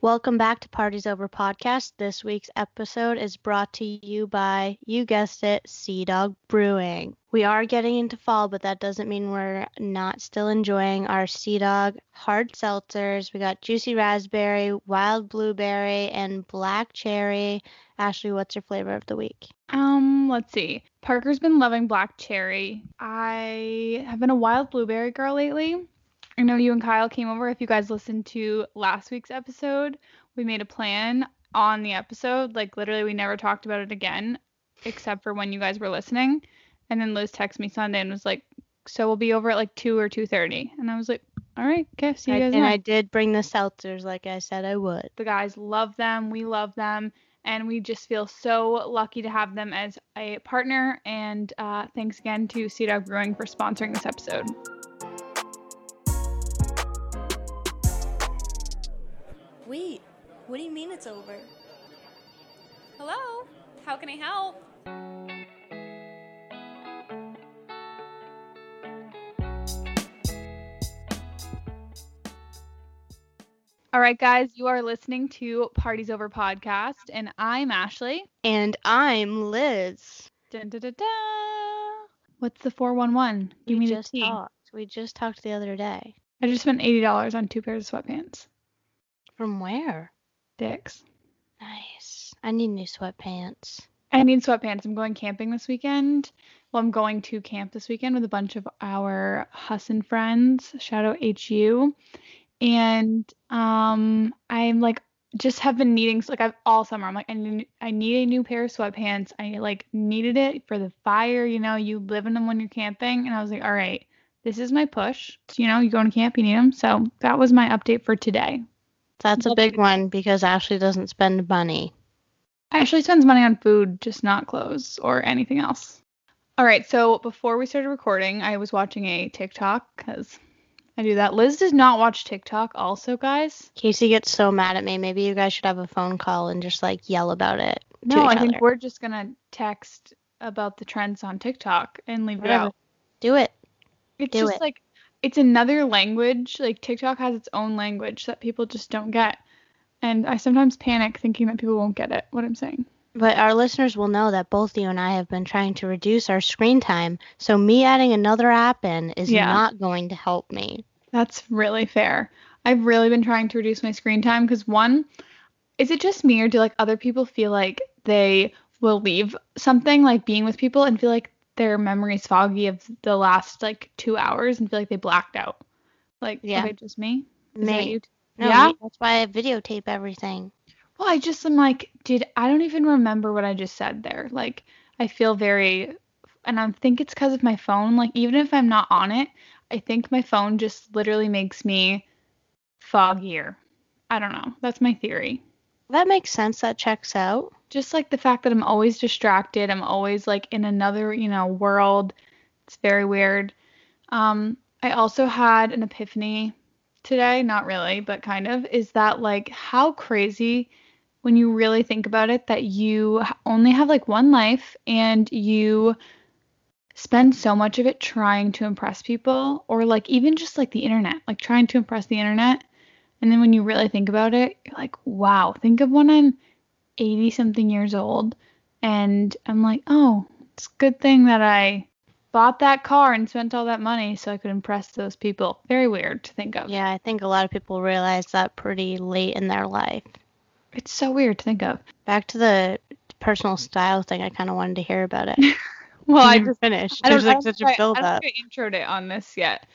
Welcome back to Parties Over Podcast. This week's episode is brought to you by, you guessed it, Sea Dog Brewing. We are getting into fall, but that doesn't mean we're not still enjoying our Sea Dog hard seltzers. We got juicy raspberry, wild blueberry, and black cherry. Ashley, what's your flavor of the week? Um, let's see. Parker's been loving black cherry. I have been a wild blueberry girl lately. I know you and Kyle came over. If you guys listened to last week's episode, we made a plan on the episode. Like literally we never talked about it again except for when you guys were listening. And then Liz texted me Sunday and was like, "So we'll be over at like 2 or 2:30." And I was like, "All right, okay, see you I, guys." and then." I did bring the seltzers like I said I would. The guys love them. We love them. And we just feel so lucky to have them as a partner. And uh, thanks again to Sea Dog Brewing for sponsoring this episode. Wait, what do you mean it's over? Hello? How can I help? All right, guys, you are listening to Parties Over Podcast, and I'm Ashley. And I'm Liz. Dun, dun, dun, dun. What's the 411? Give we me the just tea. talked. We just talked the other day. I just spent $80 on two pairs of sweatpants. From where? Dicks. Nice. I need new sweatpants. I need sweatpants. I'm going camping this weekend. Well, I'm going to camp this weekend with a bunch of our Husson friends. Shout out HU. And um I'm like just have been needing like I've all summer. I'm like I need I need a new pair of sweatpants. I like needed it for the fire, you know, you live in them when you're camping and I was like, "All right, this is my push." You know, you go to camp, you need them. So, that was my update for today. That's a big one because Ashley doesn't spend money. Actually spends money on food, just not clothes or anything else. All right, so before we started recording, I was watching a TikTok because I do that. Liz does not watch TikTok, also, guys. Casey gets so mad at me. Maybe you guys should have a phone call and just like yell about it. No, I think other. we're just gonna text about the trends on TikTok and leave Whatever. it out. Do it. It's Do just it. like it's another language. Like TikTok has its own language that people just don't get. And I sometimes panic thinking that people won't get it. What I'm saying. But our listeners will know that both you and I have been trying to reduce our screen time. So me adding another app in is Yeah. not going to help me. That's really fair. I've really been trying to reduce my screen time because one, is it just me or do like other people feel like they will leave something like being with people and feel like their memory's foggy of the last like two hours and feel like they blacked out? Like, Yeah. okay, just me? Is Me. No, Yeah? that's why I videotape everything. Well, I just am like, did I don't even remember what I just said there. Like, I feel very, and I think it's because of my phone. Like, even if I'm not on it, I think my phone just literally makes me foggier. I don't know. That's my theory. That makes sense. That checks out. Just like the fact that I'm always distracted, I'm always like in another, you know, world. It's very weird. Um, I also had an epiphany today, not really, but kind of, is that like how crazy when you really think about it that you only have like one life and you spend so much of it trying to impress people or like even just like the internet, like trying to impress the internet. And then when you really think about it, you're like, wow, think of when I'm 80 something years old and I'm like, oh, it's a good thing that I bought that car and spent all that money so I could impress those people. Very weird to think of. Yeah, I think a lot of people realize that pretty late in their life. It's so weird to think of. Back to the personal style thing, I kind of wanted to hear about it. Well, I just finished. I There's like such a build I up. I introed it on this yet.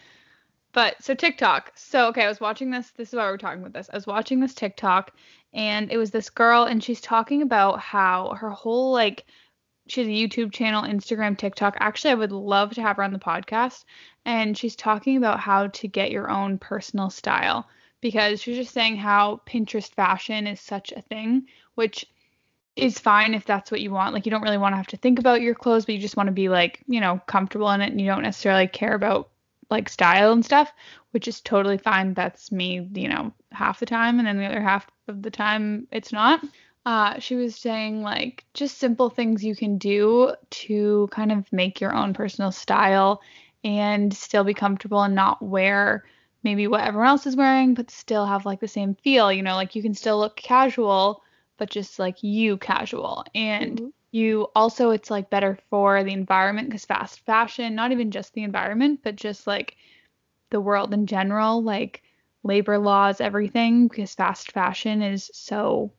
But so TikTok. So okay, I was watching this. This is why we're talking about this. I was watching this TikTok, and it was this girl, and she's talking about how her whole like, she has a YouTube channel, Instagram, TikTok. Actually, I would love to have her on the podcast, and she's talking about how to get your own personal style because she's just saying how Pinterest fashion is such a thing, which is fine if that's what you want. Like you don't really want to have to think about your clothes, but you just want to be like, you know, comfortable in it and you don't necessarily care about like style and stuff, which is totally fine. That's me, you know, half the time and then the other half of the time it's not. Uh, she was saying like just simple things you can do to kind of make your own personal style and still be comfortable and not wear maybe what everyone else is wearing, but still have like the same feel. You know, like you can still look casual, but just like you casual. And Mhm. you also, it's like better for the environment because fast fashion, not even just the environment, but just like the world in general, like labor laws, everything, because fast fashion is so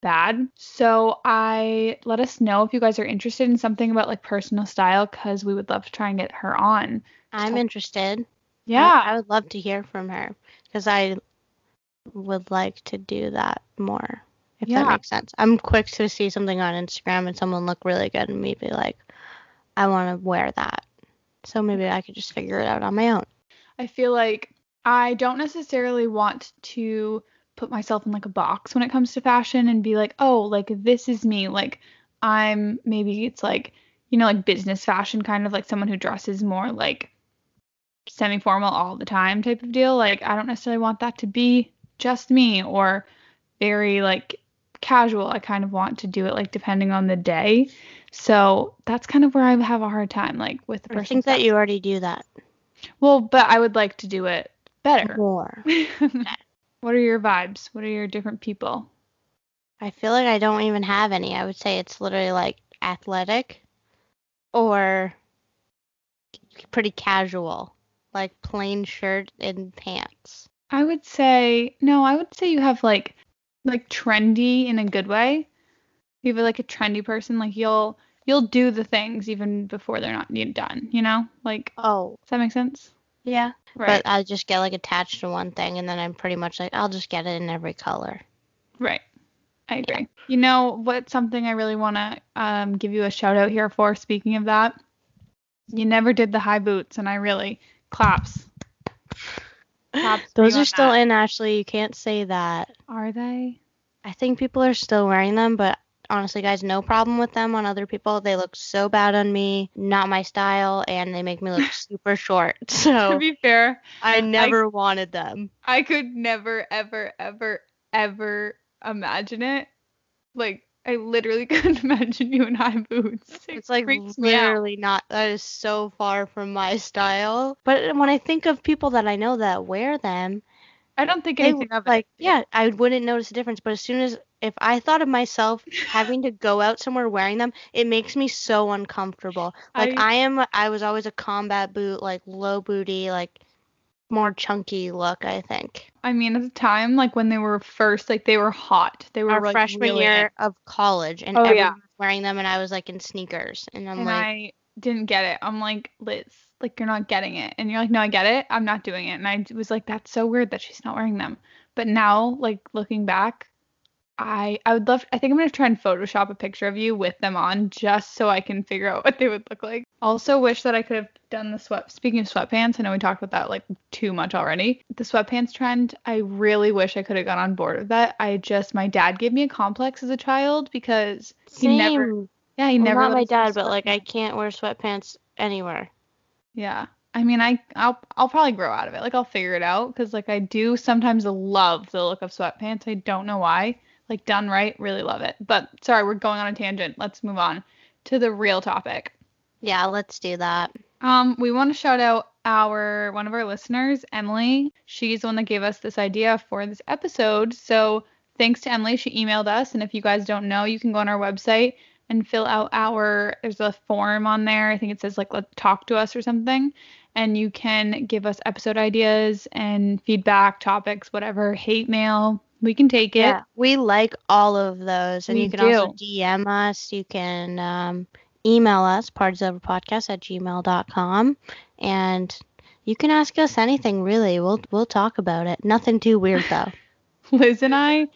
bad. So I let us know if you guys are interested in something about like personal style because we would love to try and get her on. I'm So- interested. I- Yeah. I, would love to hear from her because I would like to do that more. If Yeah. that makes sense. I'm quick to see something on Instagram and someone look really good and me be like, I want to wear that. So maybe I could just figure it out on my own. I feel like I don't necessarily want to put myself in like a box when it comes to fashion and be like, oh, like this is me. Like I'm maybe it's like, you know, like business fashion, kind of like someone who dresses more like semi formal all the time type of deal. Like I don't necessarily want that to be just me or very like casual. I kind of want to do it like depending on the day. So that's kind of where I have a hard time, like with the person. I think that you already do that Well, but I would like to do it better. more. what are your vibes? What are your different people? I feel like I don't even have any. I would say it's literally like athletic or pretty casual, like plain shirt and pants. I would say no, I would say you have like like trendy in a good way. You have like a trendy person, like you'll you'll do the things even before they're not done, you know? Like Oh, does that make sense? Yeah. Right. But I just get like attached to one thing and then I'm pretty much like, I'll just get it in every color. Right. I agree. You know what's something I really want to um, give you a shout out here for? Speaking of that, you never did the high boots, and I really claps. Claps Those are still that. in, Ashley. You can't say that. Are they? I think people are still wearing them, but honestly, guys, no problem with them on other people. They look so bad on me, not my style, and they make me look super short. So to be fair, I never wanted them. I could never, ever, ever, ever imagine it. Like, I literally couldn't imagine you in high boots. It It's like literally not. That is so far from my style. But when I think of people that I know that wear them, I don't think they anything of like it. yeah, I wouldn't notice a difference. But as soon as if I thought of myself having to go out somewhere wearing them, it makes me so uncomfortable. Like I- I, am, I was always a combat boot, like low booty, like more chunky look. I think I mean, at the time, like when they were first, like they were hot. They were our like, freshman really in. year of college, and Oh, yeah. was wearing them, and I was like in sneakers, and I'm and like, I didn't get it. I'm like, Liz, like you're not getting it. And you're like, no, I get it. I'm not doing it. And I was like, that's so weird that she's not wearing them. But now, like looking back, I I would love. I think I'm gonna try and Photoshop a picture of you with them on, just so I can figure out what they would look like. Also, wish that I could have done the sweat. Speaking of sweatpants, I know we talked about that like too much already. The sweatpants trend, I really wish I could have got on board with that. I just my dad gave me a complex as a child because he same. never. Yeah, he Well, never. not my dad, but like I can't wear sweatpants anywhere. Yeah. I mean, I I'll I'll probably grow out of it. Like I'll figure it out because like I do sometimes love the look of sweatpants. I don't know why. Like done right, really love it. But sorry, we're going on a tangent. Let's move on to the real topic. Yeah, let's do that. Um, we want to shout out our one of our listeners, Emily. She's the one that gave us this idea for this episode. So thanks to Emily. She emailed us, and if you guys don't know, you can go on our website and fill out our there's a form on there. I think it says like let talk to us or something. And you can give us episode ideas and feedback, topics, whatever, hate mail. We can take it. Yeah, we like all of those, and We you can also. DM us. You can um, email us podcast at gmail.com, and you can ask us anything. Really, we'll we'll talk about it. Nothing too weird though. Liz and I,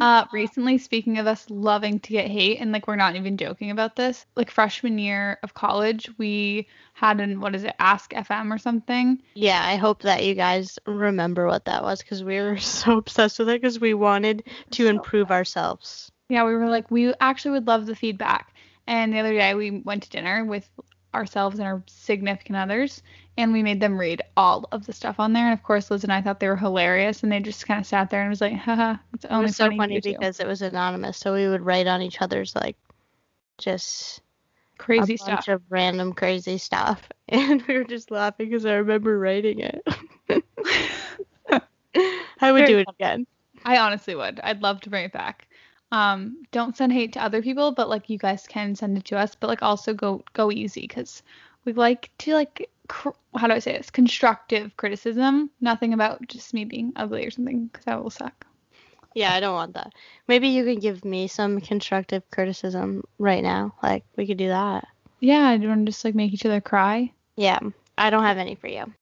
uh, recently, speaking of us loving to get hate, and like we're not even joking about this, like freshman year of college, we had an, what is it, Ask FM or something. yeah, I hope that you guys remember what that was because we were so obsessed with it because we wanted to So improve ourselves. Yeah, we were like, we actually would love the feedback. And the other day, we went to dinner with ourselves and our significant others, and we made them read all of the stuff on there. And of course, Liz and I thought they were hilarious, and they just kind of sat there and was like, haha, it's It only was so funny, funny to you because it was anonymous, so we would write on each other's like just crazy a stuff. bunch of random crazy stuff, and we were just laughing because I remember writing it. I would do it again. I honestly would. I'd love to bring it back. Um, don't send hate to other people, but like you guys can send it to us, but like also go go easy because we like to like cr- how do I say this? Constructive criticism. Nothing about just me being ugly or something because that will suck. Yeah, I don't want that. Maybe you can give me some constructive criticism right now. Like we could do that. Yeah, I do you want to just like make each other cry? Yeah, I don't have any for you.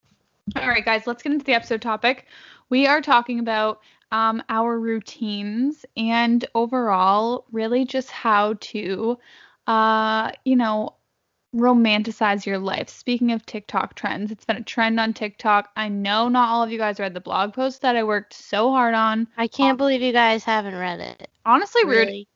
All right, guys, let's get into the episode topic. We are talking about um, our routines and overall, really just how to, uh, you know, romanticize your life. Speaking of TikTok trends, it's been a trend on TikTok. I know not all of you guys read the blog post that I worked so hard on. I can't um, believe you guys haven't read it. Honestly, rude. Really,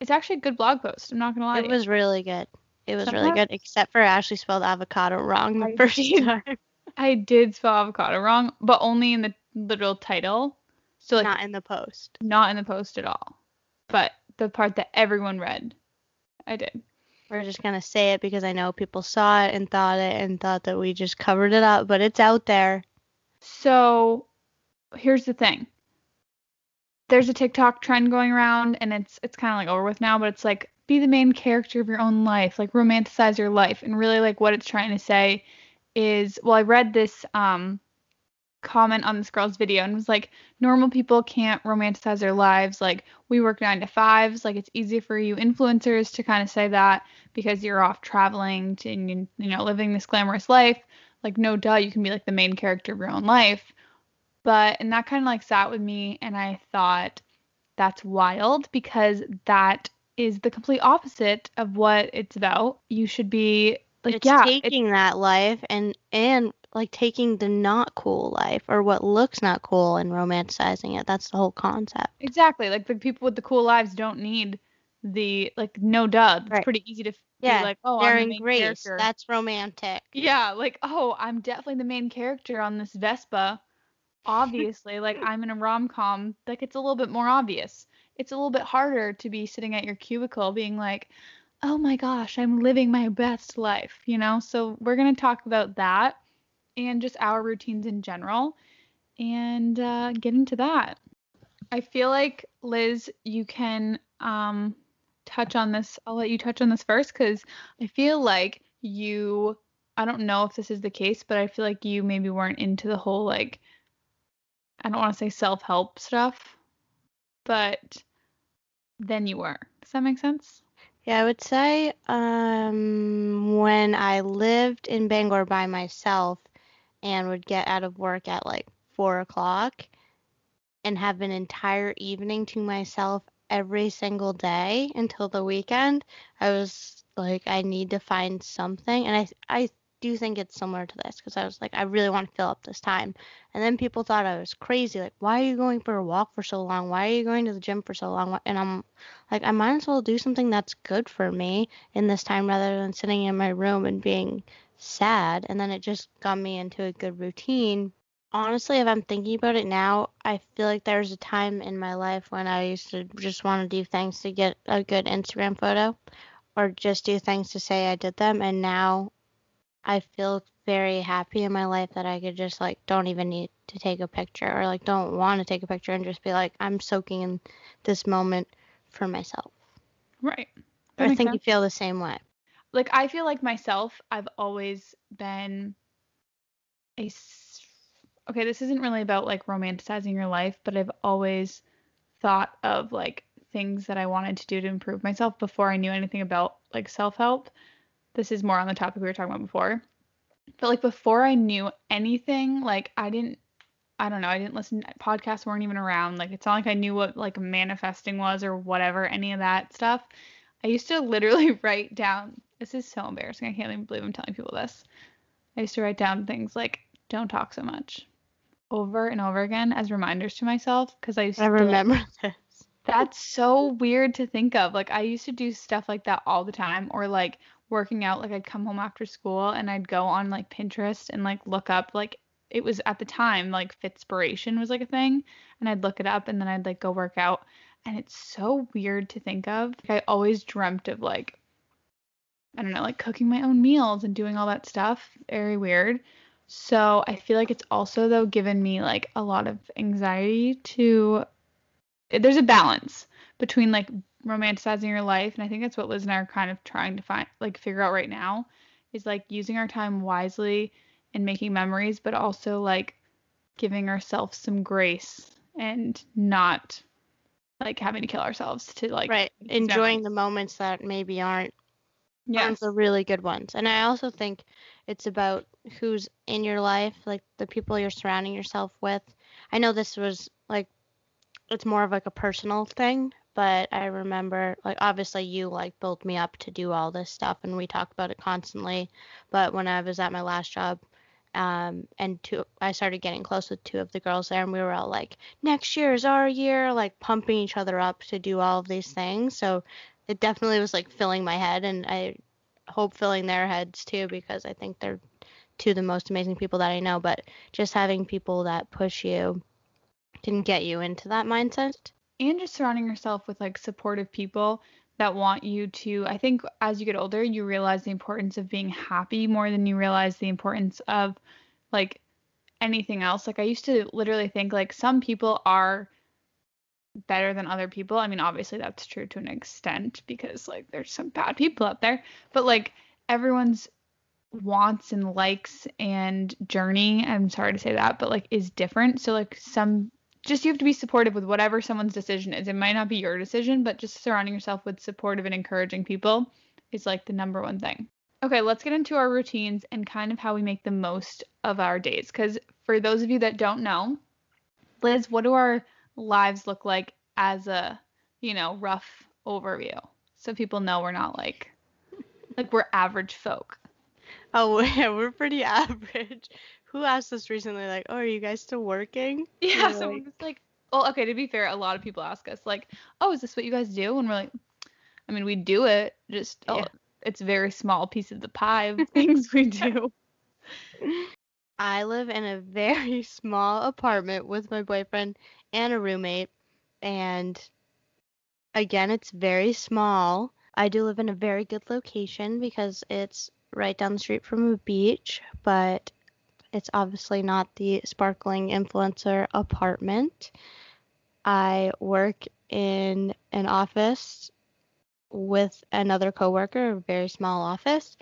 It's actually a good blog post. I'm not gonna lie. it you. was really good. It was really good, except for Ashley spelled avocado wrong the I first did. time. I did spell avocado wrong, but only in the literal title. So like Not in the post. not in the post at all. But the part that everyone read, I did. We're just gonna say it because I know people saw it and thought it and thought that we just covered it up, but it's out there. So here's the thing. There's a TikTok trend going around and it's it's kind of like over with now, but it's like be the main character of your own life, like romanticize your life. And really like what it's trying to say is well, I read this um comment on this girl's video and was like normal people can't romanticize their lives. Like we work 9 to 5s like it's easy for you influencers to kind of say that because you're off traveling to, and you you know living this glamorous life. Like no duh you can be like the main character of your own life. But and that kind of like sat with me and i thought that's wild because that is the complete opposite of what it's about. You should be like it's yeah it's- taking that life and and like taking the not cool life or what looks not cool and romanticizing it. That's the whole concept. exactly like the people with the cool lives don't need the like no duh it's Right. pretty easy to Yeah, be like oh They're i'm the in main grace. character That's romantic. yeah like oh i'm definitely the main character on this vespa obviously like i'm in a rom-com like it's a little bit more obvious it's a little bit harder to be sitting at your cubicle being like oh my gosh i'm living my best life you know so we're going to talk about that and just our routines in general and uh, get into that. I feel like liz you can um, touch on this i'll let you touch on this first because i feel like you i don't know if this is the case but i feel like you maybe weren't into the whole like i don't want to say self-help stuff but then you were. Does that make sense? Yeah, I would say um, when I lived in Bangor by myself and would get out of work at like four o'clock and have an entire evening to myself every single day until the weekend, I was like, I need to find something. And I, I do think it's similar to this because I was like, I really want to fill up this time. And then people thought I was crazy. Like, why are you going for a walk for so long? Why are you going to the gym for so long? And I'm like, I might as well do something that's good for me in this time rather than sitting in my room and being sad. And then it just got me into a good routine. Honestly, if I'm thinking about it now, I feel like there was a time in my life when I used to just want to do things to get a good Instagram photo or just do things to say I did them. And now I feel very happy in my life that I could just like don't even need to take a picture or like don't want to take a picture and just be like I'm soaking in this moment for myself. right That I think sense. you feel the same way. Like I feel like myself, I've always been a okay. This isn't really about like romanticizing your life, but I've always thought of like things that I wanted to do to improve myself before I knew anything about like self help. This is more on the topic we were talking about before. But like before I knew anything, like I didn't I don't know, I didn't listen podcasts weren't even around. Like it's not like I knew what like manifesting was or whatever, any of that stuff. I used to literally write down this is so embarrassing. I can't even believe I'm telling people this. I used to write down things like don't talk so much over and over again as reminders to myself because I used I to be like, remember this. that's so weird to think of. Like I used to do stuff like that all the time or like working out like I'd come home after school and I'd go on like Pinterest and like look up like it was at the time like Fitspiration was like a thing and I'd look it up and then I'd like go work out and it's so weird to think of. Like I always dreamt of like I don't know, like cooking my own meals and doing all that stuff. Very weird. So I feel like it's also though given me like a lot of anxiety to there's a balance between like romanticizing your life and I think that's what Liz and I are kind of trying to find like figure out right now is like using our time wisely and making memories but also like giving ourselves some grace and not like having to kill ourselves to like right. Enjoying memories. the moments that maybe aren't yes. aren't the really good ones. And I also think it's about who's in your life, like the people you're surrounding yourself with. I know this was like it's more of like a personal thing, but I remember like obviously you like built me up to do all this stuff and we talk about it constantly. But when I was at my last job, um, and two, I started getting close with two of the girls there, and we were all like, "Next year is our year," like pumping each other up to do all of these things. So it definitely was like filling my head, and I hope filling their heads too, because I think they're two of the most amazing people that I know. But just having people that push you can get you into that mindset. and just surrounding yourself with like supportive people that want you to i think as you get older you realize the importance of being happy more than you realize the importance of like anything else like i used to literally think like some people are better than other people i mean obviously that's true to an extent because like there's some bad people out there but like everyone's wants and likes and journey i'm sorry to say that but like is different so like some just you have to be supportive with whatever someone's decision is. It might not be your decision, but just surrounding yourself with supportive and encouraging people is like the number one thing. Okay, let's get into our routines and kind of how we make the most of our days. Because for those of you that don't know, Liz, what do our lives look like as a, you know, rough overview? So people know we're not like, like we're average folk. Oh yeah, we're pretty average. Who asked us recently, like, "Oh, are you guys still working?" Yeah, We're someone like, well, okay, to be fair, a lot of people ask us, like, oh, is this what you guys do? And we're like, I mean, we do it, just oh, it's a very small piece of the pie of things we do. I live in a very small apartment with my boyfriend and a roommate, and again, it's very small. I do live in a very good location because it's right down the street from a beach, but it's obviously not the sparkling influencer apartment. I work in an office with another coworker, a very small office.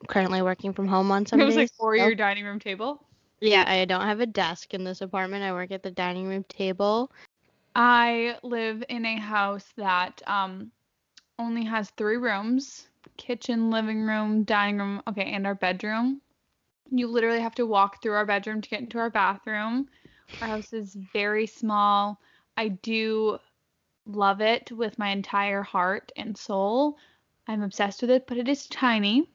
I'm currently working from home on some days. it was days. like for so- your dining room table. Yeah, I don't have a desk in this apartment. I work at the dining room table. I live in a house that um only has three rooms kitchen, living room, dining room, okay, and our bedroom. You literally have to walk through our bedroom to get into our bathroom. Our house is very small. I do love it with my entire heart and soul. I'm obsessed with it, but it is tiny.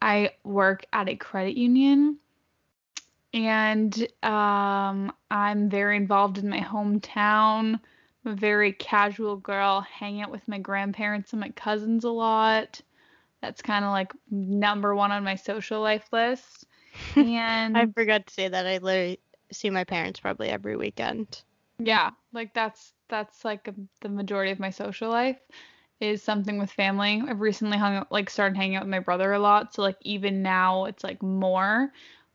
I work at a credit union and um, I'm very involved in my hometown. I'm a very casual girl, hang out with my grandparents and my cousins a lot. That's kind of like number one on my social life list. And I forgot to say that I literally see my parents probably every weekend. yeah, like that's that's like a, the majority of my social life is something with family. I've recently hung out, like started hanging out with my brother a lot, so like even now it's like more.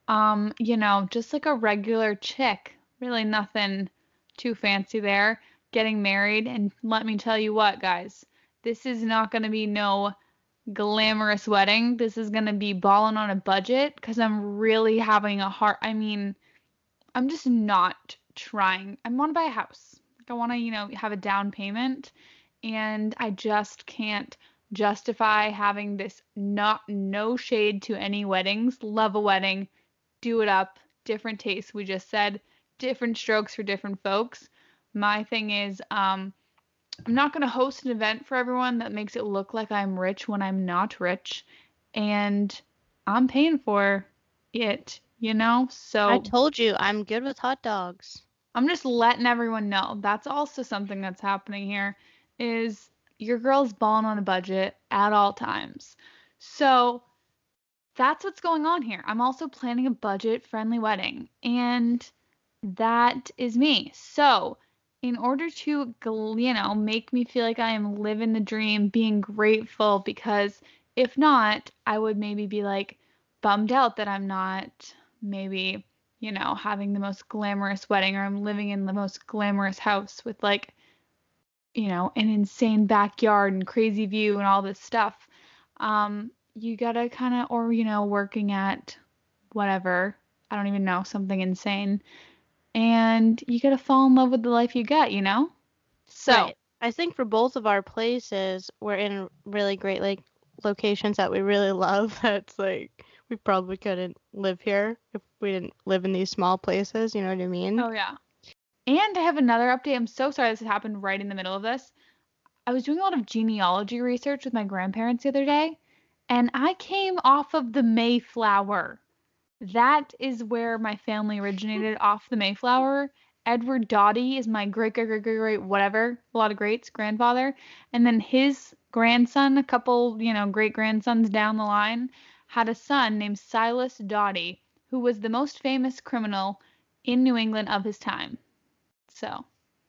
Um, you know, just like a regular chick, really nothing too fancy there. Getting married, and let me tell you what, guys, this is not gonna be no glamorous wedding. This is gonna be balling on a budget because I'm really having a hard. I mean, I'm just not trying. I want to buy a house. I want to, you know, have a down payment, and I just can't justify having this not no shade to any weddings. Love a wedding, do it up, different tastes. We just said different strokes for different folks. My thing is, um, I'm not gonna host an event for everyone that makes it look like I'm rich when I'm not rich, and I'm paying for it, you know. So I told you I'm good with hot dogs. I'm just letting everyone know. That's also something that's happening here is your girl's balling on a budget at all times. So that's what's going on here. I'm also planning a budget friendly wedding and that is me. So, in order to you know, make me feel like I am living the dream, being grateful because if not, I would maybe be like bummed out that I'm not maybe, you know, having the most glamorous wedding or I'm living in the most glamorous house with like, you know, an insane backyard and crazy view and all this stuff. Um, you gotta kind of, or, you know, working at whatever, I don't even know, something insane. And you gotta fall in love with the life you got, you know? So, Right. I think for both of our places, we're in really great like locations that we really love. That's like we probably couldn't live here if we didn't live in these small places. You know what I mean? Oh yeah. And I have another update. I'm so sorry this happened right in the middle of this. I was doing a lot of genealogy research with my grandparents the other day, and I came off of the Mayflower. That is where my family originated off the Mayflower. Edward Doty is my great great great great great whatever, a lot of greats grandfather, and then his grandson, a couple, you know, great grandsons down the line, had a son named Silas Doty, who was the most famous criminal in New England of his time. So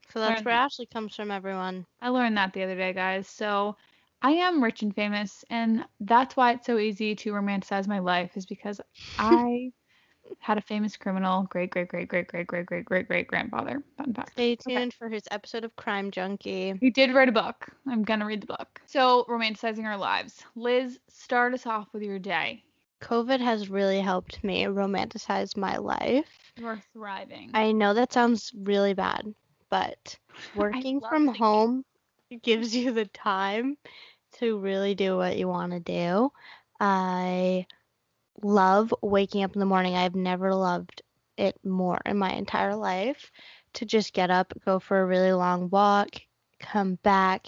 So that's where that. Ashley comes from, everyone. I learned that the other day, guys. So I am rich and famous, and that's why it's so easy to romanticize my life, is because I had a famous criminal, great, great, great, great, great, great, great, great, great grandfather. Fun fact. Stay Okay. tuned for his episode of Crime Junkie. He did write a book. I'm gonna read the book. So romanticizing our lives. Liz, start us off with your day. COVID has really helped me romanticize my life. We're thriving. I know that sounds really bad, but working from thinking- home gives you the time to really do what you want to do. I love waking up in the morning. I've never loved it more in my entire life to just get up, go for a really long walk, come back,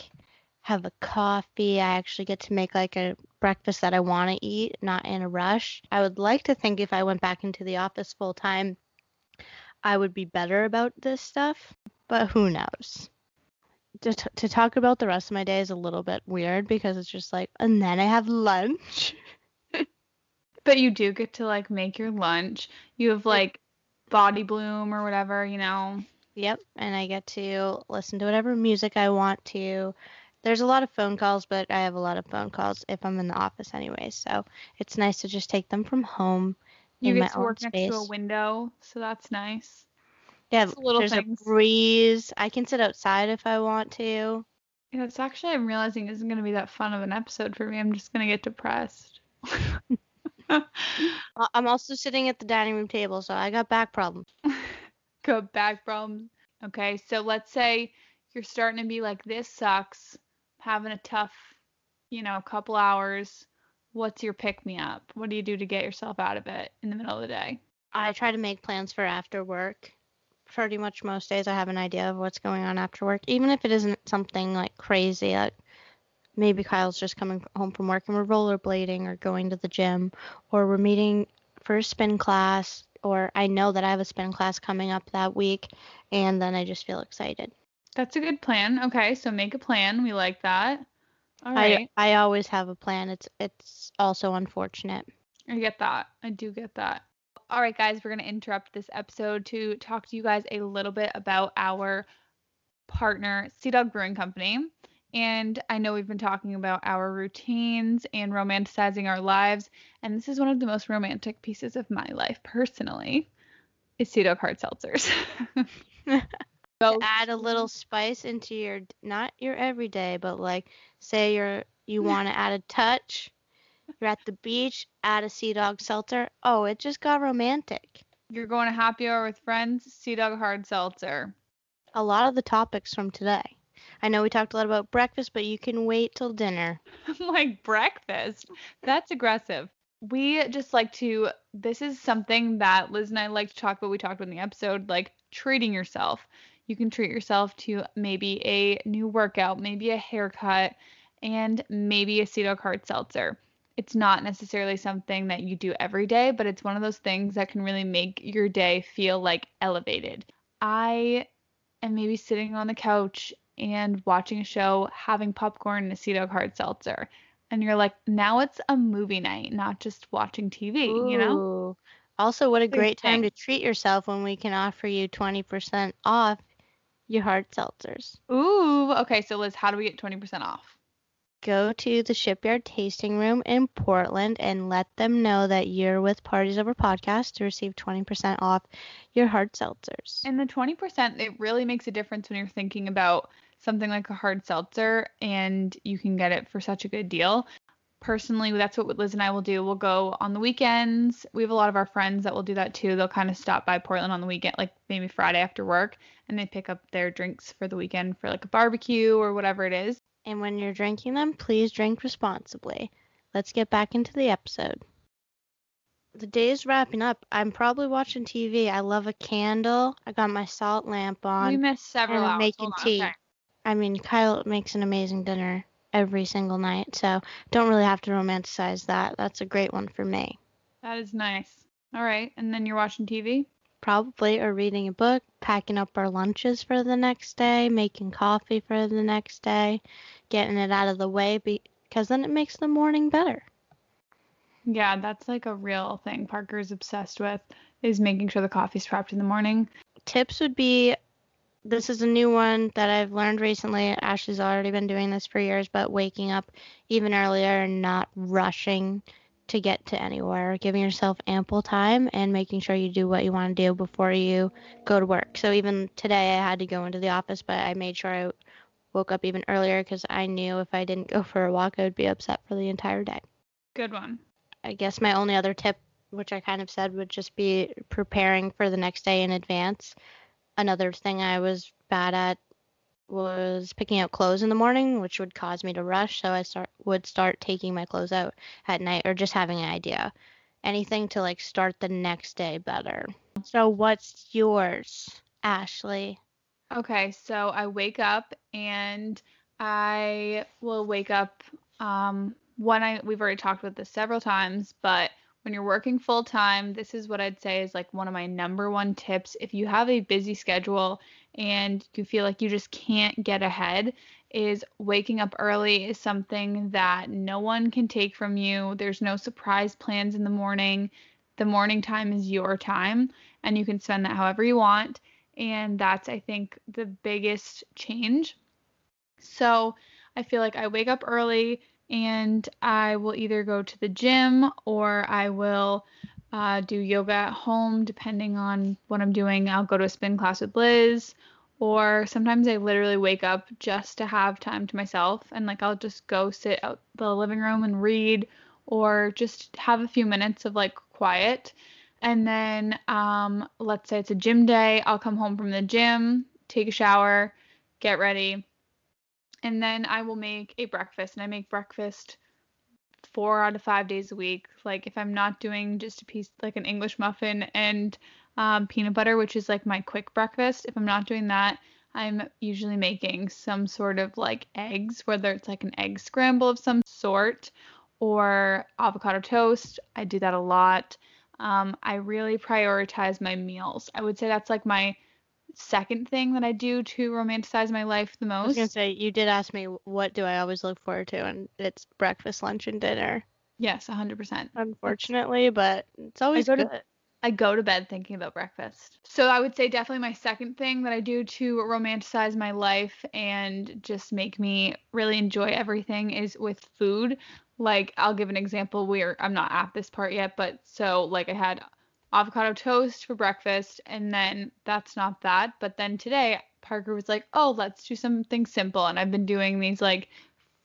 have a coffee. I actually get to make like a breakfast that I want to eat, not in a rush. I would like to think if I went back into the office full time, I would be better about this stuff, but who knows? To, t- to talk about the rest of my day is a little bit weird because it's just like, and then I have lunch. but you do get to like make your lunch. You have like body bloom or whatever, you know. Yep, and I get to listen to whatever music I want to. There's a lot of phone calls, but I have a lot of phone calls if I'm in the office anyway, so it's nice to just take them from home You in my get to own work space. next to a window, so that's nice. Yeah, it's the little there's things. a breeze. I can sit outside if I want to. Yeah, it's actually I'm realizing isn't gonna be that fun of an episode for me. I'm just gonna get depressed. I'm also sitting at the dining room table, so I got back problems. Good back problems. Okay, so let's say you're starting to be like, this sucks, having a tough, you know, couple hours. What's your pick me up? What do you do to get yourself out of it in the middle of the day? I try to make plans for after work. Pretty much most days I have an idea of what's going on after work, even if it isn't something like crazy. Like maybe Kyle's just coming home from work and we're rollerblading or going to the gym, or we're meeting for a spin class, or I know that I have a spin class coming up that week, and then I just feel excited. That's a good plan. Okay, so make a plan. We like that. All right. I I always have a plan. It's it's also unfortunate. I get that. I do get that. All right, guys, we're going to interrupt this episode to talk to you guys a little bit about our partner, Sea Dog Brewing Company. And I know we've been talking about our routines and romanticizing our lives. And this is one of the most romantic pieces of my life, personally, is Sea Dog Hard Seltzers. so, add a little spice into your not your everyday, but like say you're you want to add a touch. You're at the beach, at a Sea Dog seltzer. Oh, it just got romantic. you're going to happy hour with friends, Sea Dog Hard Seltzer. A lot of the topics from today. I know we talked a lot about breakfast, but you can wait till dinner. like breakfast. That's aggressive. We just like to, this is something that Liz and I like to talk about. We talked about in the episode, like treating yourself. You can treat yourself to maybe a new workout, maybe a haircut, and maybe a Sea Dog Hard Seltzer. It's not necessarily something that you do every day, but it's one of those things that can really make your day feel like elevated. I am maybe sitting on the couch and watching a show, having popcorn and a Sea Dog hard seltzer. And you're like, now it's a movie night, not just watching TV, you know? Also, what a What do you great time to treat yourself when we can offer you 20% off your hard seltzers. Ooh, okay, so Liz, how do we get 20% off? Go to the Shipyard Tasting Room in Portland and let them know that you're with Parties Over Podcast to receive 20% off your hard seltzers. And the 20%, it really makes a difference when you're thinking about something like a hard seltzer and you can get it for such a good deal. Personally, that's what Liz and I will do. We'll go on the weekends. We have a lot of our friends that will do that too. They'll kind of stop by Portland on the weekend, like maybe Friday after work, and they pick up their drinks for the weekend for like a barbecue or whatever it is. And when you're drinking them, please drink responsibly. Let's get back into the episode. The day is wrapping up. I'm probably watching TV. I love a candle. I got my salt lamp on. we missed several and I'm hours. making on, tea. okay. I mean, Kyle makes an amazing dinner every single night, so don't really have to romanticize that. That's a great one for me. That is nice. All right. And then you're watching TV? Probably, or reading a book, packing up our lunches for the next day, making coffee for the next day, getting it out of the way because then it makes the morning better. Yeah, that's like a real thing Parker's obsessed with is making sure the coffee's prepped in the morning. Tips would be this is a new one that I've learned recently. Ashley's already been doing this for years, but waking up even earlier and not rushing to get to anywhere, giving yourself ample time and making sure you do what you want to do before you go to work. So even today I had to go into the office, but I made sure I woke up even earlier because I knew if I didn't go for a walk, I would be upset for the entire day. Good one. I guess my only other tip, which I kind of said, would just be preparing for the next day in advance. Another thing I was bad at was picking out clothes in the morning, which would cause me to rush. So I start would start taking my clothes out at night or just having an idea. Anything to like start the next day better. So what's yours, Ashley? Okay, so I wake up and I will wake up um when I we've already talked about this several times, but when you're working full time, this is what I'd say is like one of my number one tips. If you have a busy schedule and you feel like you just can't get ahead, is waking up early is something that no one can take from you. There's no surprise plans in the morning. The morning time is your time and you can spend that however you want and that's I think the biggest change. So I feel like I wake up early and I will either go to the gym or I will uh, do yoga at home, depending on what I'm doing. I'll go to a spin class with Liz, or sometimes I literally wake up just to have time to myself and like I'll just go sit out the living room and read or just have a few minutes of like quiet. And then um, let's say it's a gym day, I'll come home from the gym, take a shower, get ready, and then I will make a breakfast. And I make breakfast four out of five days a week. Like if I'm not doing just a piece like an English muffin and um, peanut butter, which is like my quick breakfast, if I'm not doing that, I'm usually making some sort of like eggs, whether it's like an egg scramble of some sort or avocado toast. I do that a lot. Um, I really prioritize my meals. I would say that's like my second thing that I do to romanticize my life the most. I was gonna say you did ask me what do I always look forward to, and it's breakfast, lunch, and dinner. Yes, 100%. Unfortunately, but it's always go to- good. I go to bed thinking about breakfast. So I would say definitely my second thing that I do to romanticize my life and just make me really enjoy everything is with food. Like I'll give an example where I'm not at this part yet, but so like I had avocado toast for breakfast and then that's not that, but then today Parker was like, "Oh, let's do something simple." And I've been doing these like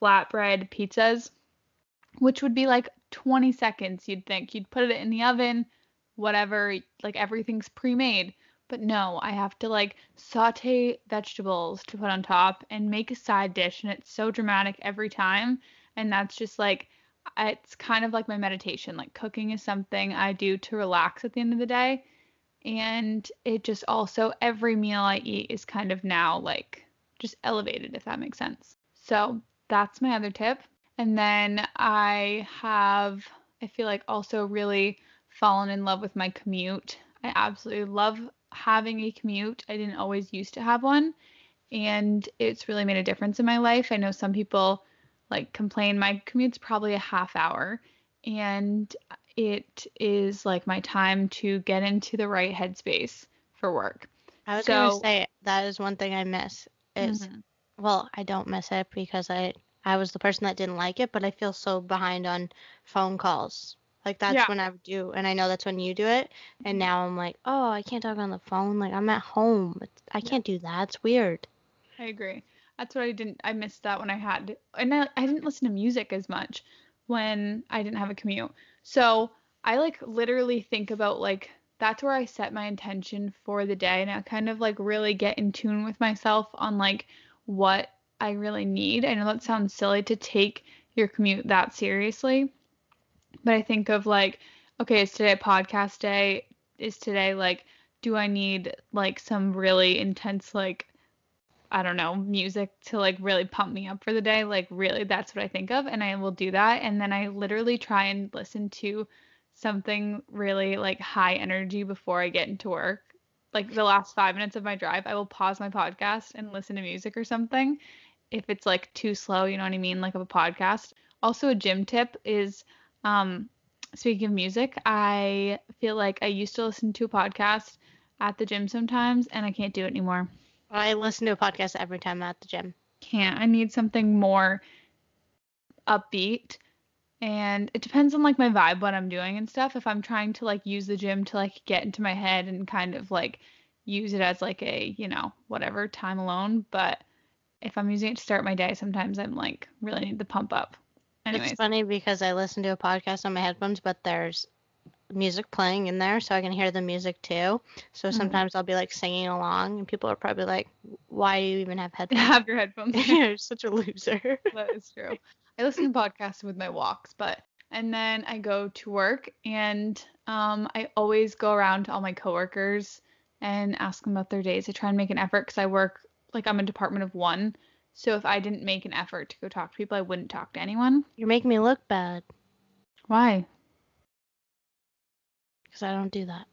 flatbread pizzas, which would be like 20 seconds, you'd think. You'd put it in the oven, whatever, like everything's pre-made. But no, I have to like saute vegetables to put on top and make a side dish, and it's so dramatic every time. And that's just like, it's kind of like my meditation. Like cooking is something I do to relax at the end of the day. And it just also, every meal I eat is kind of now like just elevated, if that makes sense. So that's my other tip. And then I have, I feel like also really fallen in love with my commute. I absolutely love having a commute. I didn't always used to have one, and it's really made a difference in my life. I know some people like complain my commute's probably a half hour, and it is like my time to get into the right headspace for work. I was gonna say that is one thing I miss. Is Mhm. well, I don't miss it because I I was the person that didn't like it, but I feel so behind on phone calls. Like that's Yeah. when I would do, and I know that's when you do it. And now I'm like, oh, I can't talk on the phone. Like I'm at home. It's, I can't do that. It's weird. I agree. That's what I didn't. I missed that when I had, and I, I didn't listen to music as much when I didn't have a commute. So I like literally think about like that's where I set my intention for the day, and I kind of like really get in tune with myself on like what I really need. I know that sounds silly to take your commute that seriously, but I think of like, okay, is today podcast day? Is today like, do I need like some really intense like I don't know, music to like really pump me up for the day. Like, really, that's what I think of. And I will do that. And then I literally try and listen to something really like high energy before I get into work. Like, the last five minutes of my drive, I will pause my podcast and listen to music or something if it's like too slow, you know what I mean? Like, of a podcast. Also, a gym tip is, um, speaking of music, I feel like I used to listen to a podcast at the gym sometimes and I can't do it anymore I listen to a podcast every time I'm at the gym. can't. I need something more upbeat. And it depends on like my vibe, what I'm doing and stuff. If I'm trying to like use the gym to like get into my head and kind of like use it as like a, you know, whatever time alone. But if I'm using it to start my day, sometimes I'm like really need the pump up. Anyways, It's funny because I listen to a podcast on my headphones, but there's music playing in there, so I can hear the music too. So Mhm. sometimes I'll be like singing along, and people are probably like, "Why do you even have headphones? have your headphones. You're such a loser." that is true. I listen to podcasts with my walks, but and then I go to work and um, I always go around to all my coworkers and ask them about their days. I try and make an effort because I work like I'm a department of one. So if I didn't make an effort to go talk to people, I wouldn't talk to anyone. You're making me look bad Why? Because I don't do that.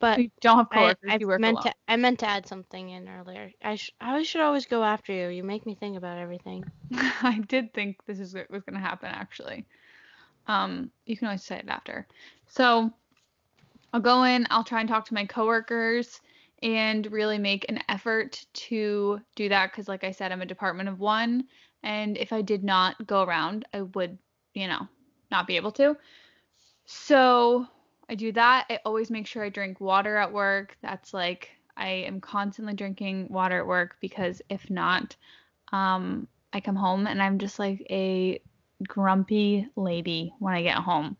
But You don't have coworkers. I you work meant alone. to I meant to add something in earlier. I sh- I should always go after you. You make me think about everything. I did think this is what was going to happen actually. Um, you can always say it after. So I'll go in, I'll try and talk to my coworkers and really make an effort to do that because like I said, I'm a department of one and if I did not go around, I would, you know, not be able to. So I do that. I always make sure I drink water at work. That's like I am constantly drinking water at work because if not, um, I come home and I'm just like a grumpy lady when I get home.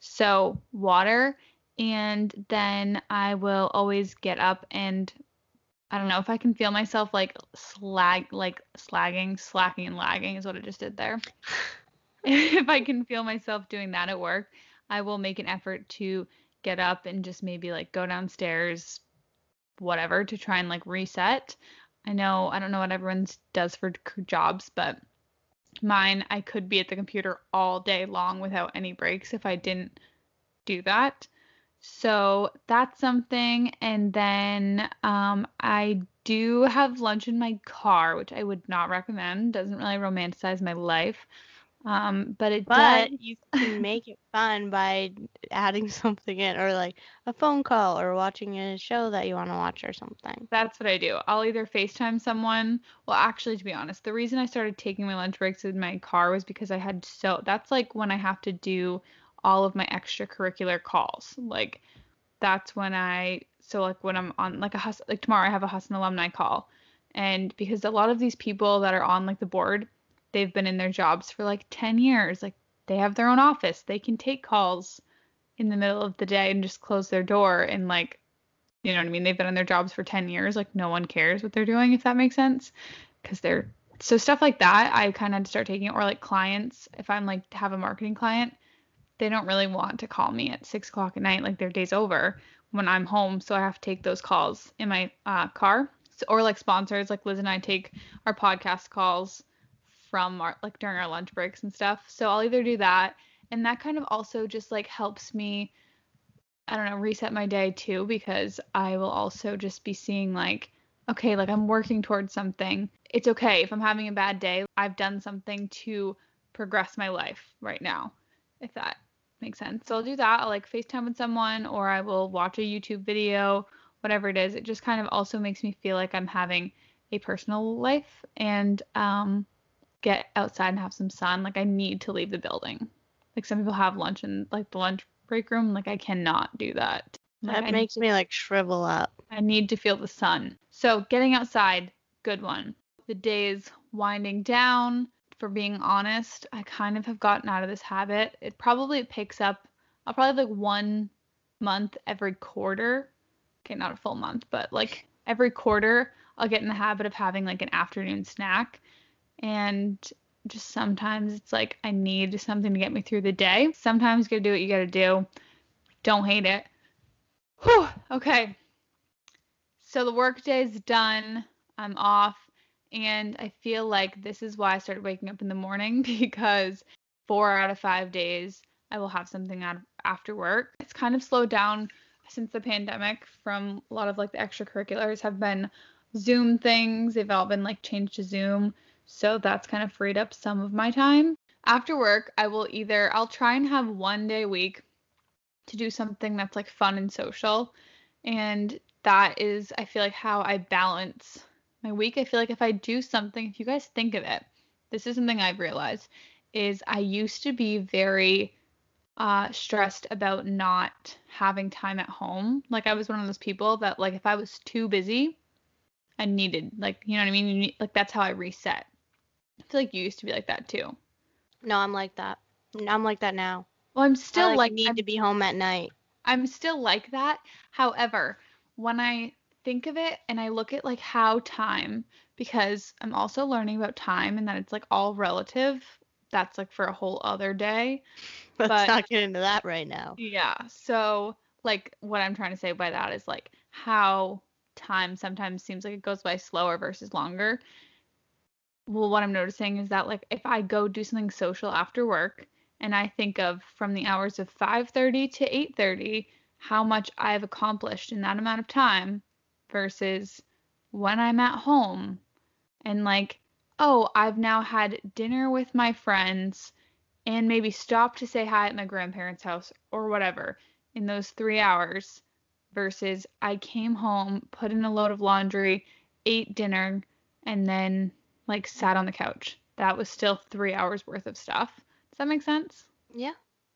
So, water, and then I will always get up and I don't know if I can feel myself like slag, like slagging, slacking, and lagging is what I just did there. if I can feel myself doing that at work, I will make an effort to get up and just maybe like go downstairs, whatever, to try and like reset. I know I don't know what everyone does for jobs, but mine I could be at the computer all day long without any breaks if I didn't do that. So that's something. And then um, I do have lunch in my car, which I would not recommend. Doesn't really romanticize my life. Um, but it But does. you can make it fun by adding something in, or like a phone call, or watching a show that you want to watch, or something. That's what I do. I'll either FaceTime someone. Well, actually, to be honest, the reason I started taking my lunch breaks in my car was because I had so that's like when I have to do all of my extracurricular calls. Like that's when I so like when I'm on like a Hus like tomorrow I have a Husson alumni call. And because a lot of these people that are on like the board, they've been in their jobs for like 10 years. Like they have their own office. They can take calls in the middle of the day and just close their door and like you know what I mean? They've been in their jobs for 10 years. Like, no one cares what they're doing, if that makes sense. Because they're so stuff like that, I kind of start taking it. Or like clients, if I'm like have a marketing client, they don't really want to call me at six o'clock at night, like their day's over when I'm home. So I have to take those calls in my uh, car. So, or like sponsors, like Liz and I take our podcast calls from our like during our lunch breaks and stuff. So I'll either do that, and that kind of also just like helps me I don't know, reset my day too because I will also just be seeing like, okay, like I'm working towards something. It's okay if I'm having a bad day. I've done something to progress my life right now, if that makes sense. So I'll do that. I'll like FaceTime with someone or I will watch a YouTube video, whatever it is. It just kind of also makes me feel like I'm having a personal life and um get outside and have some sun. Like I need to leave the building. Like some people have lunch in like the lunch break room. Like I cannot do that. Like, That makes me like shrivel up. I need to feel the sun. So getting outside, good one. The day is winding down. For being honest, I kind of have gotten out of this habit. It probably picks up. I'll probably have like one month every quarter. Okay, not a full month, but like every quarter, I'll get in the habit of having like an afternoon snack. And just sometimes it's like I need something to get me through the day. Sometimes you gotta do what you gotta do. Don't hate it. Whew, okay. So the workday is done. I'm off. And I feel like this is why I started waking up in the morning because four out of five days I will have something out after work. It's kind of slowed down since the pandemic from a lot of like the extracurriculars have been Zoom things. They've all been like changed to Zoom. So that's kind of freed up some of my time. After work, I will either I'll try and have one day a week to do something that's like fun and social. And that is I feel like how I balance my week. I feel like if I do something, if you guys think of it, this is something I've realized is I used to be very uh, stressed about not having time at home. Like I was one of those people that like if I was too busy, I needed like you know what I mean. Need, like that's how I reset. I feel like you used to be like that too. No, I'm like that. I'm like that now. Well, I'm I still like, like need I'm, to be home at night. I'm still like that. However, when I think of it and I look at like how time because I'm also learning about time and that it's like all relative. That's like for a whole other day. Let's But- not get into that right now. Yeah. So, like, what I'm trying to say by that is like how time sometimes seems like it goes by slower versus longer. Well, what I'm noticing is that like if I go do something social after work and I think of from the hours of 5:30 to 8:30 how much I've accomplished in that amount of time versus when I'm at home. And like oh, I've now had dinner with my friends and maybe stop to say hi at my grandparents' house or whatever in those three hours versus I came home, put in a load of laundry, ate dinner, and then like sat on the couch. That was still three hours worth of stuff. Does that make sense? Yeah.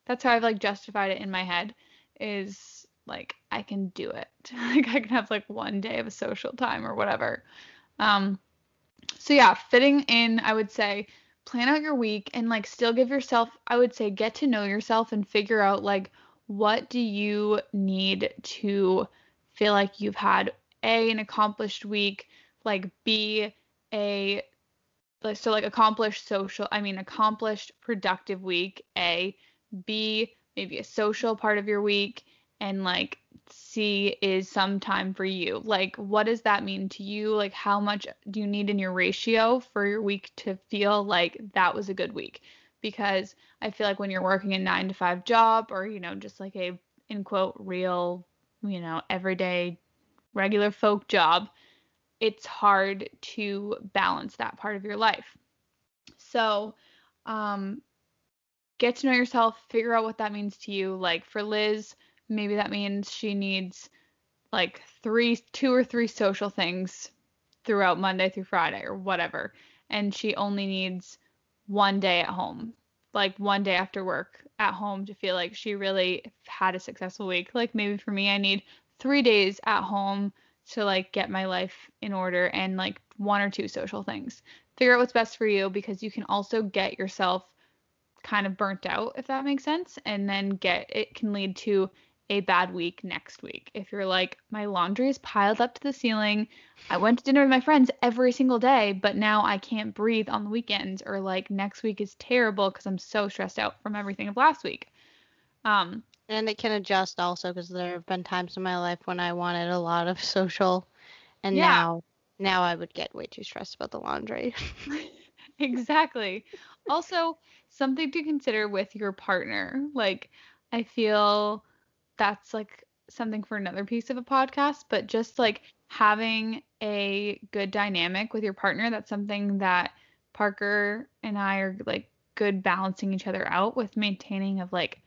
That's how I've like justified it in my head is like I can do it. like I can have like one day of a social time or whatever. Um so yeah, fitting in, I would say plan out your week and like still give yourself I would say get to know yourself and figure out like what do you need to feel like you've had a an accomplished week, like b a so like accomplished social I mean accomplished productive week, a b maybe a social part of your week and like C is some time for you. Like, what does that mean to you? Like, how much do you need in your ratio for your week to feel like that was a good week? Because I feel like when you're working a nine to five job or, you know, just like a, in quote, real, you know, everyday, regular folk job, it's hard to balance that part of your life. So, um, get to know yourself, figure out what that means to you. Like, for Liz, maybe that means she needs like three two or three social things throughout Monday through Friday or whatever and she only needs one day at home like one day after work at home to feel like she really had a successful week like maybe for me I need 3 days at home to like get my life in order and like one or two social things figure out what's best for you because you can also get yourself kind of burnt out if that makes sense and then get it can lead to a bad week next week. If you're like, my laundry is piled up to the ceiling, I went to dinner with my friends every single day, but now I can't breathe on the weekends, or like next week is terrible because I'm so stressed out from everything of last week. Um, And it can adjust also because there have been times in my life when I wanted a lot of social, and Yeah. now now I would get way too stressed about the laundry. exactly. Also, something to consider with your partner. Like, I feel that's like something for another piece of a podcast, but just like having a good dynamic with your partner, that's something that Parker and I are like good balancing each other out with maintaining of like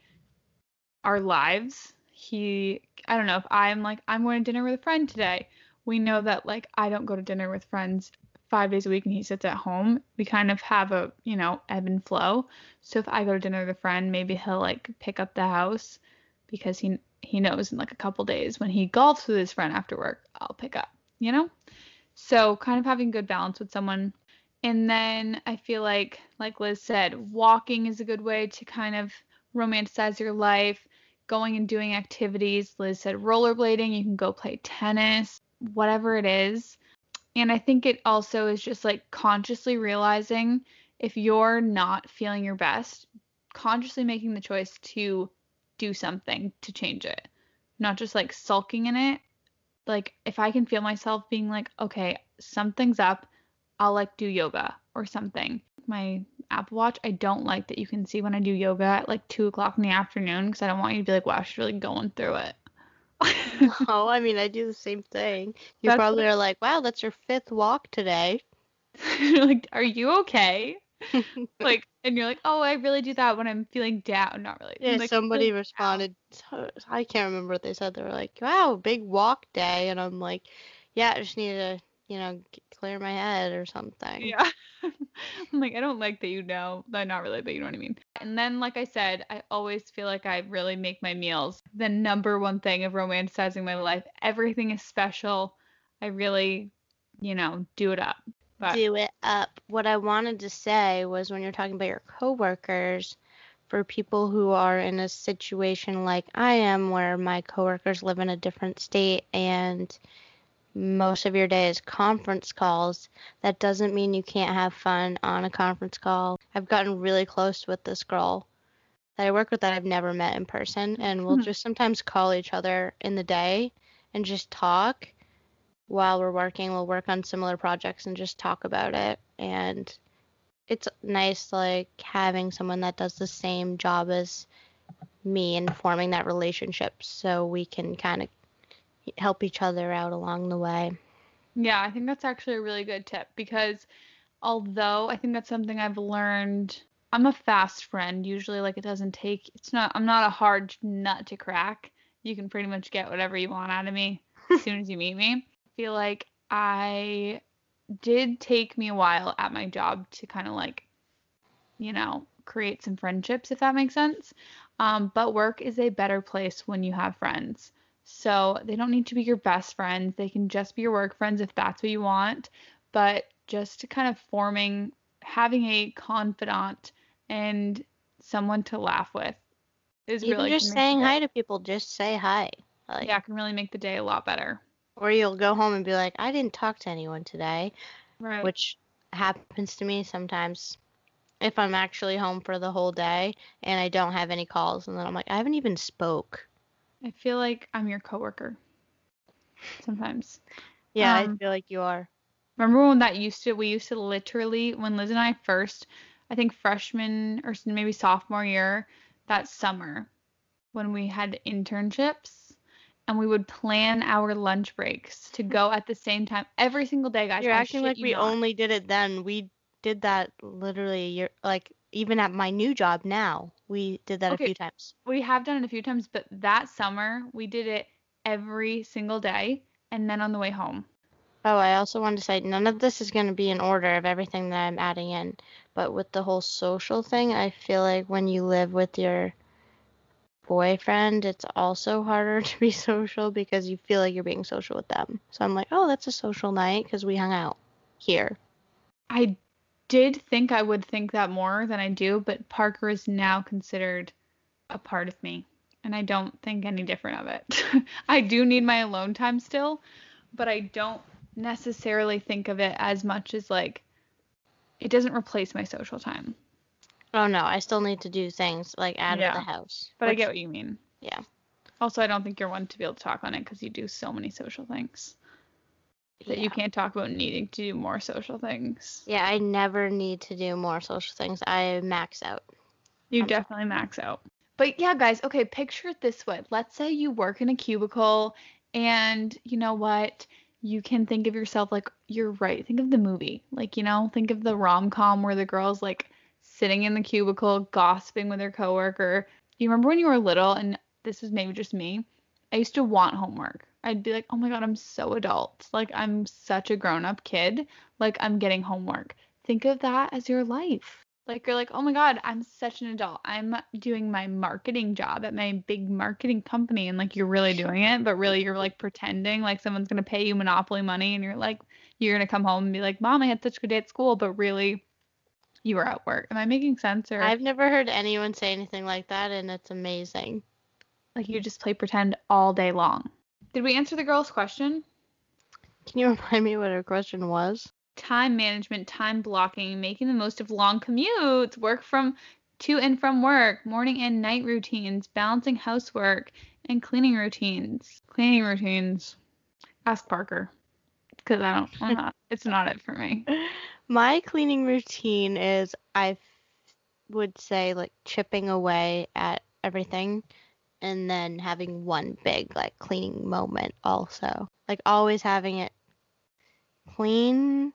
our lives. He, I don't know if I'm like, I'm going to dinner with a friend today. We know that like I don't go to dinner with friends five days a week and he sits at home, we kind of have a, you know, ebb and flow. So if I go to dinner with a friend, maybe he'll like pick up the house because he he knows in like a couple days when he golfs with his friend after work, I'll pick up, you know? So kind of having good balance with someone. And then I feel like, like Liz said, walking is a good way to kind of romanticize your life. Going and doing activities. Liz said rollerblading. You can go play tennis, whatever it is. And I think it also is just like consciously realizing if you're not feeling your best, consciously making the choice to do something to change it, not just like sulking in it. Like, if I can feel myself being like, okay, something's up, I'll like do yoga or something. My Apple Watch, I don't like that you can see when I do yoga at like two o'clock in the afternoon because I don't want you to be like, wow, she's really going through it. oh, I mean, I do the same thing. You That's probably are like, wow, that's your fifth walk today. you're like, are you okay? like, and you're like, oh, I really do that when I'm feeling down. Not really. Yeah, like, somebody feeling responded. so- I can't remember what they said. They were like, "Wow, big walk day," and I'm like, "Yeah, I just need to, you know, clear my head or something." Yeah. I'm like, I don't like that you know. Not really, but you know what I mean. And then, like I said, I always feel like I really make my meals the number one thing of romanticizing my life. Everything is special. I really, you know, do it up. But Do it up. What I wanted to say was when you're talking about your coworkers, for people who are in a situation like I am, where my coworkers live in a different state and most of your day is conference calls, that doesn't mean you can't have fun on a conference call. I've gotten really close with this girl that I work with that I've never met in person, and we'll Mhm. just sometimes call each other in the day and just talk while we're working. We'll work on similar projects and just talk about it. And it's nice, like, having someone that does the same job as me and forming that relationship so we can kind of help each other out along the way. Yeah, I think that's actually a really good tip because although I think that's something I've learned, I'm a fast friend. Usually, like, it doesn't take, it's not, I'm not a hard nut to crack. You can pretty much get whatever you want out of me as soon as you meet me. I feel like I did take me a while at my job to kind of like, you know, create some friendships, if that makes sense. Um, but work is a better place when you have friends. So they don't need to be your best friends. They can just be your work friends if that's what you want. But just to kind of forming, having a confidant and someone to laugh with is Even really just saying hi to people, just say hi. Like, Yeah, can really make the day a lot better. Or you'll go home and be like, I didn't talk to anyone today, Right. which happens to me sometimes if I'm actually home for the whole day and I don't have any calls. And then I'm like, I haven't even spoke. I feel like I'm your coworker sometimes. Yeah, Um, I feel like you are. Remember when that used to, we used to literally, when Liz and I first, I think freshman or maybe sophomore year, that summer, when we had internships and we would plan our lunch breaks to go at the same time every single day, guys. You're I acting like we not. only did it then. We did that literally, you're, like, even at my new job now, we did that Okay. a few times. We have done it a few times, but that summer we did it every single day and then on the way home. Oh, I also wanted to say none of this is going to be in order of everything that I'm adding in. But with the whole social thing, I feel like when you live with your boyfriend, it's also harder to be social because you feel like you're being social with them. So I'm like, oh, that's a social night because we hung out here. I did think I would think that more than I do, but Parker is now considered a part of me, and I don't think any different of it. I do need my alone time still, but I don't necessarily think of it as much as like it doesn't replace my social time. Oh no, I still need to do things like out Yeah. of the house. But I get what you mean. yeah. Also, I don't think you're one to be able to talk on it because you do so many social things that yeah. you can't talk about needing to do more social things. Yeah, I never need to do more social things. I max out. You I'm- definitely max out. But yeah, guys, okay, picture it this way. Let's say you work in a cubicle and you know what? You can think of yourself like you're right. Think of the movie. Like, you know, think of the rom-com where the girl's like sitting in the cubicle gossiping with her coworker. You remember when you were little and this was maybe just me? I used to want homework. I'd be like, oh my God, I'm so adult. Like, I'm such a grown up kid. Like, I'm getting homework. Think of that as your life. Like, you're like, oh my God, I'm such an adult. I'm doing my marketing job at my big marketing company. And like, you're really doing it, but really, you're like pretending like someone's going to pay you monopoly money. And you're like, you're going to come home and be like, mom, I had such a good day at school. But really, you were at work. Am I making sense? Or I've never heard anyone say anything like that, and it's amazing. like, you just play pretend all day long. Did we answer the girl's question? Can you remind me what her question was? time management, time blocking, making the most of long commutes, work from to and from work, morning and night routines, balancing housework and cleaning routines. Cleaning routines. Ask Parker. Because I don't, I'm not, it's not it for me. My cleaning routine is I would say like chipping away at everything and then having one big like cleaning moment also. Like always having it clean,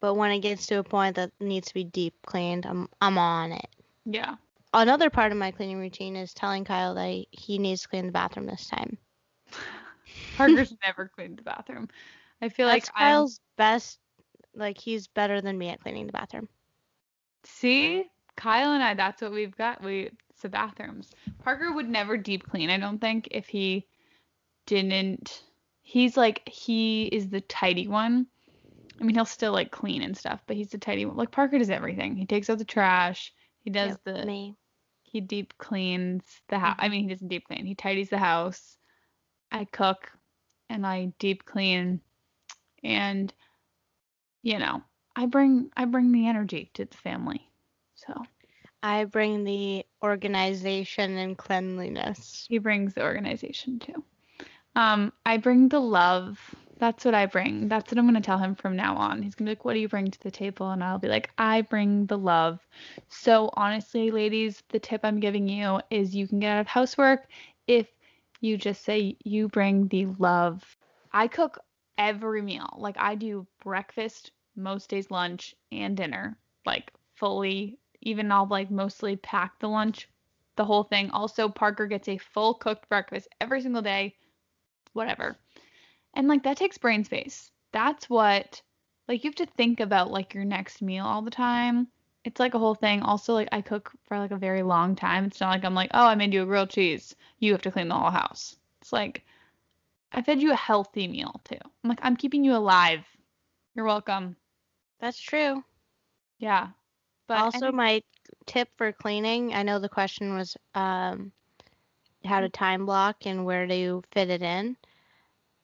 but when it gets to a point that needs to be deep cleaned, I'm I'm on it. Yeah. Another part of my cleaning routine is telling Kyle that he- needs to clean the bathroom this time. Parker's never cleaned the bathroom. I feel That's like I'm, Kyle's best. Like he's better than me at cleaning the bathroom. see, Kyle and I, that's what we've got. We, the bathrooms. Parker would never deep clean, I don't think, if he didn't. He's like, he is the tidy one. I mean, he'll still like clean and stuff, but he's the tidy one. Like Parker does everything. He takes out the trash. He does Yep, the me. he deep cleans the house. Mm-hmm. I mean, he doesn't deep clean. He tidies the house. I cook and I deep clean and you know, I bring I bring the energy to the family. So, I bring the organization and cleanliness. he brings the organization too. Um, I bring the love. That's what I bring. That's what I'm gonna tell him from now on. He's gonna be like, "What do you bring to the table?" And I'll be like, "I bring the love." So honestly, ladies, the tip I'm giving you is you can get out of housework if you just say you bring the love. I cook every meal. Like I do breakfast, most days lunch, and dinner. Like fully. Even I'll like mostly pack the lunch, the whole thing. Also, Parker gets a full cooked breakfast every single day. Whatever. And like that takes brain space. That's what like you have to think about like your next meal all the time. It's like a whole thing. Also, like I cook for like a very long time. It's not like I'm like, oh, I made you a grilled cheese. You have to clean the whole house. It's like I fed you a healthy meal too. I'm like, I'm keeping you alive. You're welcome. That's true. Yeah. But also, my tip for cleaning. I know the question was um, how to time block and where to fit it in,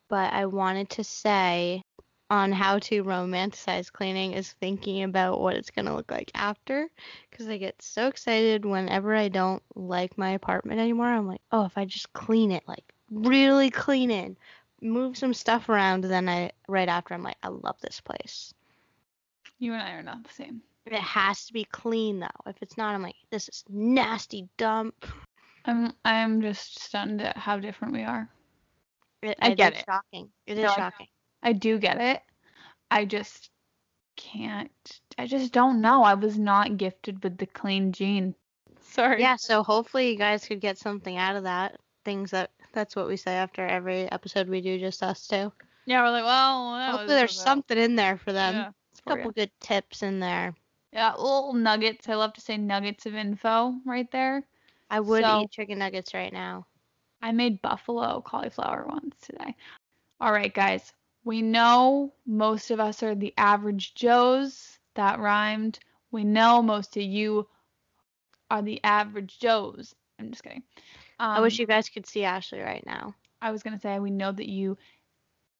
but I wanted to say on how to romanticize cleaning is thinking about what it's gonna look like after, because I get so excited whenever I don't like my apartment anymore. I'm like, oh, if I just clean it, like really clean it, move some stuff around, then I right after I'm like, I love this place. you and I are not the same. It has to be clean though. If it's not, I'm like, this is nasty dump. I'm I'm just stunned at how different we are. It, I get it. Shocking. It is No, shocking. I do get it. I just can't. I just don't know. I was not gifted with the clean gene. Sorry. Yeah. So hopefully you guys could get something out of that. Things that that's what we say after every episode we do, just us two. Yeah, we're like, well, hopefully there's something in there for them. Yeah, it's A couple ya. good tips in there. Yeah, little nuggets. I love to say nuggets of info right there. I would So- eat chicken nuggets right now. I made buffalo cauliflower ones today. All right, guys. We know most of us are the average Joes. That rhymed. We know most of you are the average Joes. I'm just kidding. Um, I wish you guys could see Ashley right now. I was gonna say we know that you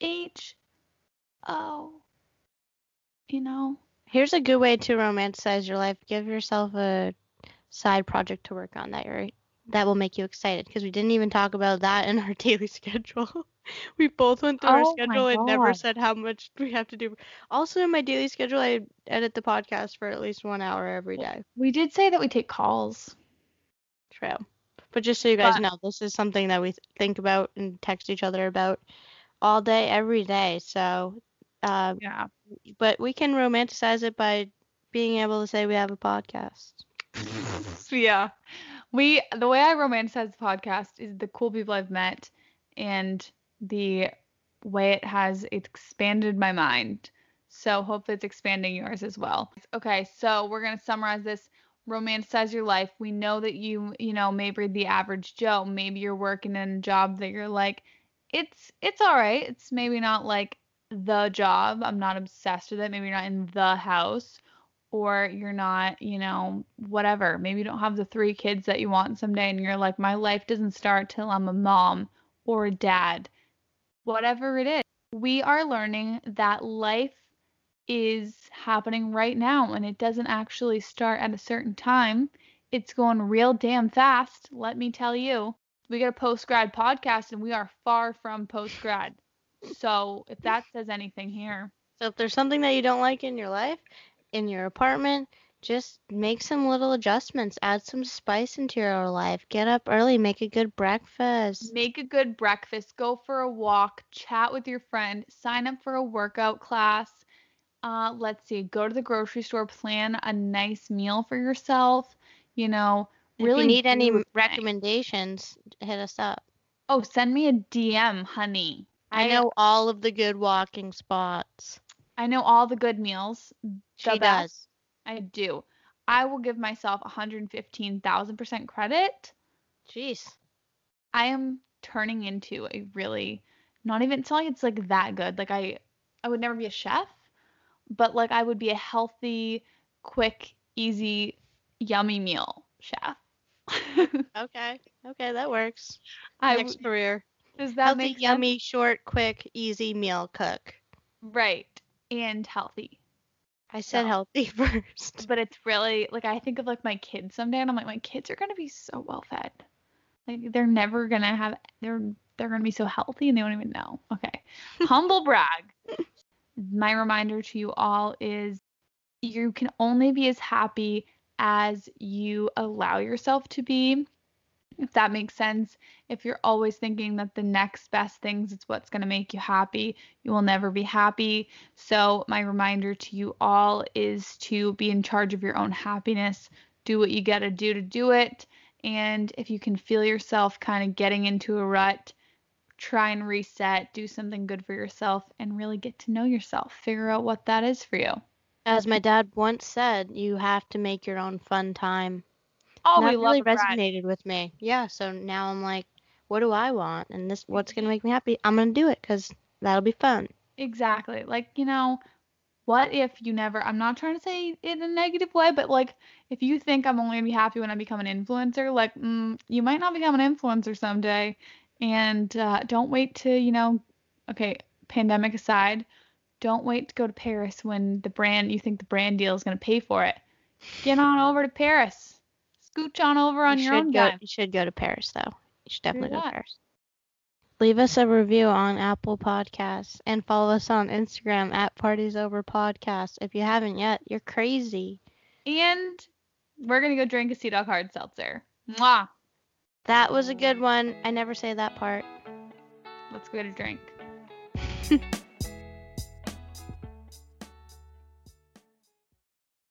H O you know. Here's a good way to romanticize your life. Give yourself a side project to work on that you're that will make you excited because we didn't even talk about that in our daily schedule. we both went through our Oh my schedule and never said how much we have to do. Also, in my daily schedule, I edit the podcast for at least one hour every day. We did say that we take calls. True. But just so you guys But- know, this is something that we th- think about and text each other about all day, every day. So, uh, Yeah. but we can romanticize it by being able to say we have a podcast. yeah. We the way I romanticize the podcast is the cool people I've met and the way it has expanded my mind. So hopefully it's expanding yours as well. Okay, so we're going to summarize this. Romanticize your life. We know that you, you know, maybe the average Joe, maybe you're working in a job that you're like, it's it's all right. It's maybe not like the job. I'm not obsessed with it. Maybe you're not in the house or you're not, you know, whatever. Maybe you don't have the three kids that you want someday and you're like, my life doesn't start till I'm a mom or a dad. Whatever it is. We are learning that life is happening right now and it doesn't actually start at a certain time. It's going real damn fast, let me tell you. We got a post grad podcast and we are far from post grad. So if that says anything here. So if there's something that you don't like in your life, in your apartment, just make some little adjustments. Add some spice into your life. Get up early. Make a good breakfast. Make a good breakfast. Go for a walk. Chat with your friend. Sign up for a workout class. Uh, let's see. Go to the grocery store. Plan a nice meal for yourself. You know, really. If you need any recommendations, hit us up. Oh, send me a DM, honey. I know all of the good walking spots. I know all the good meals. The She best. does. I do. I will give myself 115,000% credit. Jeez. I am turning into a really not even it's not like it's like that good. Like I I would never be a chef, but like I would be a healthy, quick, easy, yummy meal chef. Okay. Okay, that works. I Next w- career. Does that Healthy, make sense? yummy, short, quick, easy meal cook. Right. And healthy. I said So- healthy first. But it's really like I think of like my kids someday and I'm like my kids are gonna be so well fed. Like they're never gonna have they're they're gonna be so healthy and they won't even know. Okay. Humble brag. My reminder to you all is you can only be as happy as you allow yourself to be. If that makes sense. If you're always thinking that the next best things is what's going to make you happy, you will never be happy. So, my reminder to you all is to be in charge of your own happiness. Do what you got to do to do it. And if you can feel yourself kind of getting into a rut, try and reset, do something good for yourself, and really get to know yourself. Figure out what that is for you. As my dad once said, you have to make your own fun time. Oh, we that love really a resonated with me. Yeah, so now I'm like, what do I want? And this what's going to make me happy? I'm going to do it cuz that'll be fun. Exactly. Like, you know, what if you never, I'm not trying to say it in a negative way, but like, if you think I'm only gonna be happy when I become an influencer, like, mm, you might not become an influencer someday. And uh, don't wait to, you know, okay, pandemic aside, don't wait to go to Paris when the brand, you think the brand deal is gonna pay for it. Get on over to Paris. Scooch on over on you your own go time. you should go to Paris though. You should definitely go to. Paris. Leave us a review on Apple Podcasts and follow us on Instagram at Parties Over Podcast. If you haven't yet, you're crazy. And we're gonna go drink a Sea Dog Hard Seltzer. Mwah! That was a good one. I never say that part. Let's go get a drink.